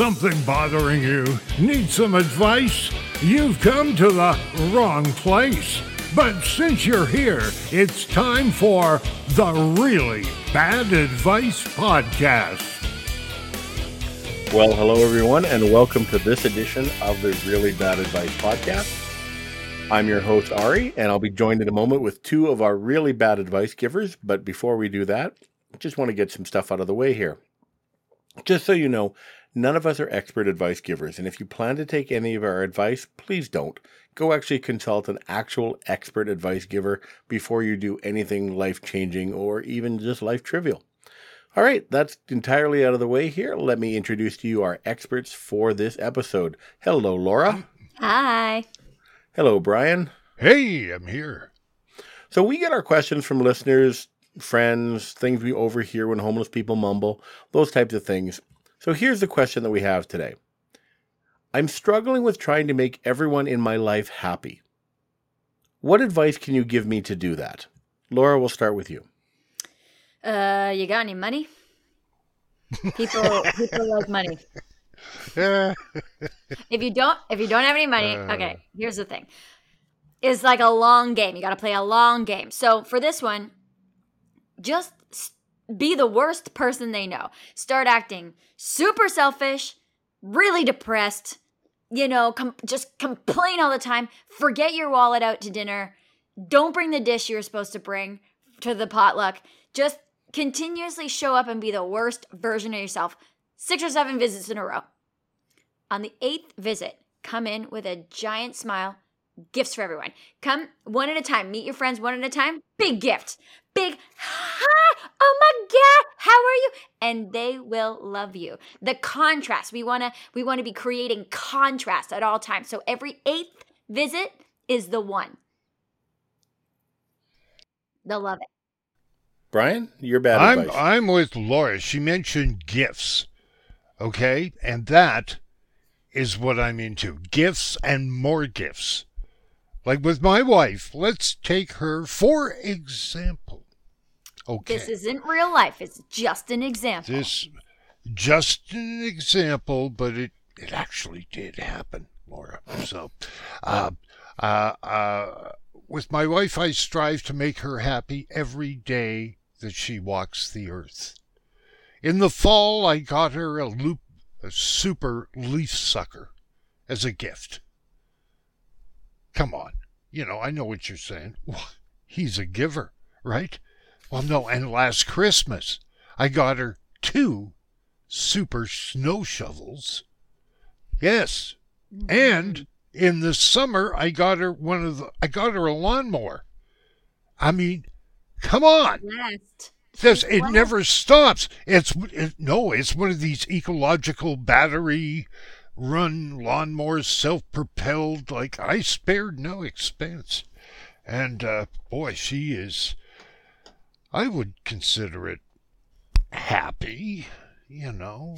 something bothering you? Need some advice? You've come to the wrong place. But since you're here, it's time for the Really Bad Advice Podcast. Well, hello everyone, and welcome to this edition of the Really Bad Advice Podcast. I'm your host, Ari, and I'll be joined in a moment with two of our really bad advice givers. But before we do that, I just want to get some stuff out of the way here. Just so you know, none of us are expert advice givers, and if you plan to take any of our advice, please don't. Go actually consult an actual expert advice giver before you do anything life changing or even just life trivial. All right, that's entirely out of the way here. Let me introduce to you our experts for this episode. Hello, Laura. Hi. Hello, Brian. Hey, I'm here. So we get our questions from listeners, friends, things we overhear when homeless people mumble, those types of things. So here's the question that we have today. I'm struggling with trying to make everyone in my life happy. What advice can you give me to do that? Laura, we'll start with you. Uh, you got any money? People, people like money. If you don't, if you don't have any money, okay. Here's the thing: it's like a long game. You got to play a long game. So for this one, just be the worst person they know. Start acting super selfish, really depressed. You know, com- just complain all the time. Forget your wallet out to dinner. Don't bring the dish you're supposed to bring to the potluck. Just continuously show up and be the worst version of yourself. Six or seven visits in a row. On the eighth visit, come in with a giant smile, gifts for everyone. Come one at a time, meet your friends one at a time, big gift. Big, hi, oh my God, how are you? And they will love you. The contrast, we wanna, we wanna be creating contrast at all times. So every eighth visit is the one. They'll love it. Brian, your bad I'm advice. I'm with Laura. She mentioned gifts. Okay? And that is what I'm into. Gifts and more gifts. Like with my wife, let's take her for example. Okay. This isn't real life, it's just an example. This just an example, but it it actually did happen, Laura. So, uh, uh, uh, with my wife, I strive to make her happy every day that she walks the earth. In the fall, I got her a loop, a super leaf sucker, as a gift. Come on, you know I know what you're saying. He's a giver, right? Well, no, and last Christmas I got her two super snow shovels. Yes. And mm-hmm. in the summer I got her one of the I got her a lawnmower. I mean, come on. Last. This it never stops. It's it, no, it's one of these ecological battery run lawnmowers, self-propelled. Like I spared no expense, and uh, boy, she is. I would consider it happy. You know,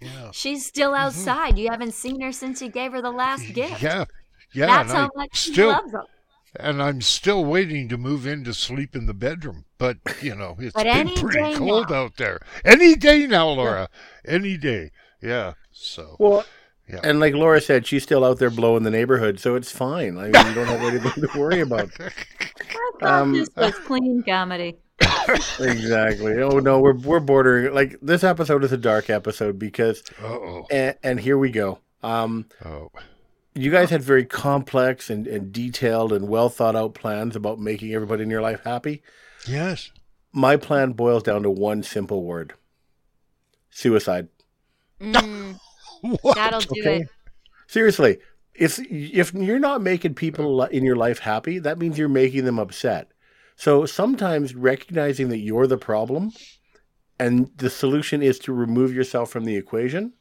yeah, She's still outside. You haven't seen her since you gave her the last gift. Mm-hmm. yeah, yeah. That's and how I much she still, loves them. and I'm still waiting to move in to sleep in the bedroom. But you know, it's But been pretty cold now. out there. Any day now, Laura. Any day. Yeah. So. well, Yeah. and like Laura said, she's still out there blowing the neighborhood, so it's fine. I mean, you don't have anything to worry about. Um, this was clean comedy. exactly. Oh no, we're we're bordering like this episode is a dark episode because oh. and, and here we go. Um Oh. you guys had very complex and, and detailed and well thought out plans about making everybody in your life happy. Yes. My plan boils down to one simple word. Suicide. Mm, What? that'll do Okay. it. Seriously, if if you're not making people in your life happy, that means you're making them upset. So sometimes recognizing that you're the problem and the solution is to remove yourself from the equation,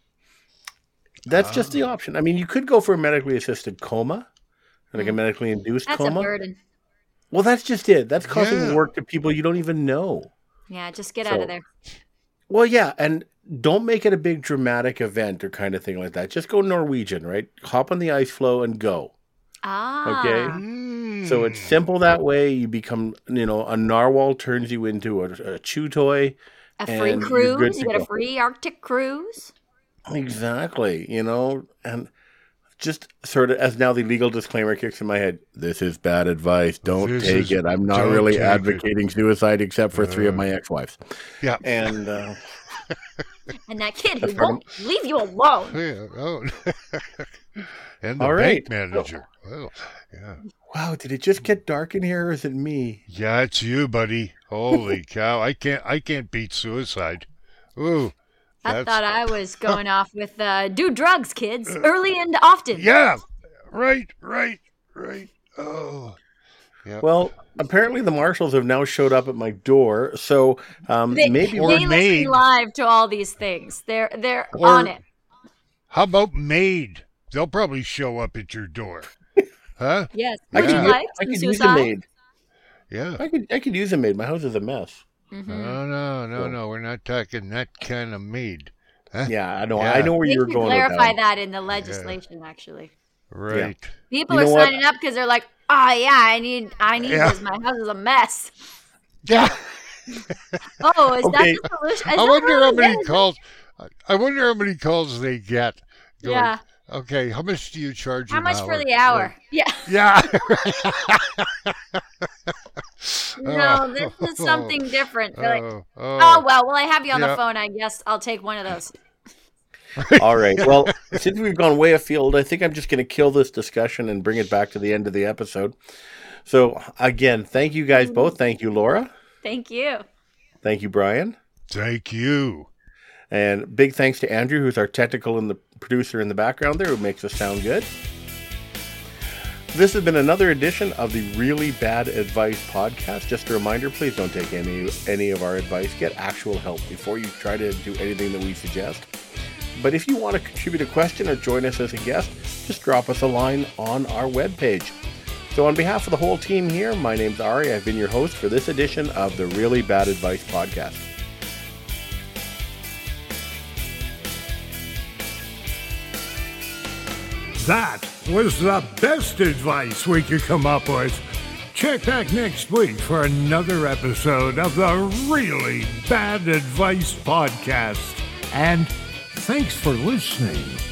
that's just the Ah. option. I mean, you could go for a medically assisted coma, like a Mm. medically induced That's a coma. burden. Well, that's just it. That's causing Yeah. work to people you don't even know. Yeah, just get out of there. Well, yeah, and don't make it a big dramatic event or kind of thing like that. Just go Norwegian, right? Hop on the ice floe and go. Ah. Okay. So it's Mm. simple that way. You become, you know, a narwhal turns you into a, a chew toy. A free And you're good cruise. to You get a free Arctic cruise. Exactly. You know, and just sort of as now the legal disclaimer kicks in my head. This is bad advice. Don't This take is- it. I'm not really take it. advocating suicide, except for three of Uh, my ex-wives. Yeah. And uh, And that kid who That's part of- won't leave you alone. Yeah. Oh. and the All bank right. manager. Well, yeah. wow, did it just get dark in here, or is it me? Yeah, it's you, buddy. Holy cow! I can't. I can't beat suicide. Ooh. I That's- thought I was going off with uh, do drugs, kids, early and often. Yeah. Right. Right. Right. Oh. Well, apparently the marshals have now showed up at my door, so um, They, maybe Or they maid. listen live to all these things. They're they're Or- on it. How about maid? They'll probably show up at your door. Huh? Yes. I Would could, you like I could use a maid. Yeah. I could I could use a maid. My house is a mess. Mhm. No, no, no, no. We're not talking that kind of maid. Yeah, I know. Yeah. I know where you were should going. with clarify that. that in the legislation. Actually, Right. people You are know what? signing up because they're like, "Oh yeah, I need, I need Yeah. this. My house is a mess." Yeah. Oh, is Okay. that the solution? Is I wonder how many it? calls. I wonder how many calls they get. going, Yeah. Okay. How much do you charge? How an much for the hour? Yeah. Yeah. No, this is oh. something different. They're like, oh, oh oh. well, well I have you on Yeah. the phone. I guess I'll take one of those. All right. Well, since we've gone way afield, I think I'm just going to kill this discussion and bring it back to the end of the episode. So, again, thank you guys both. Mm. Thank you, Laura. Thank you. Thank you, Brian. Thank you. And big thanks to Andrew, who's our technical and the producer in the background there, who makes us sound good. This has been another edition of the Really Bad Advice podcast. Just a reminder, please don't take any any of our advice. Get actual help before you try to do anything that we suggest. But if you want to contribute a question or join us as a guest, just drop us a line on our webpage. So on behalf of the whole team here, my name's Ari. I've been your host for this edition of the Really Bad Advice podcast. That was the best advice we could come up with. Check back next week for another episode of the Really Bad Advice Podcast. And thanks for listening.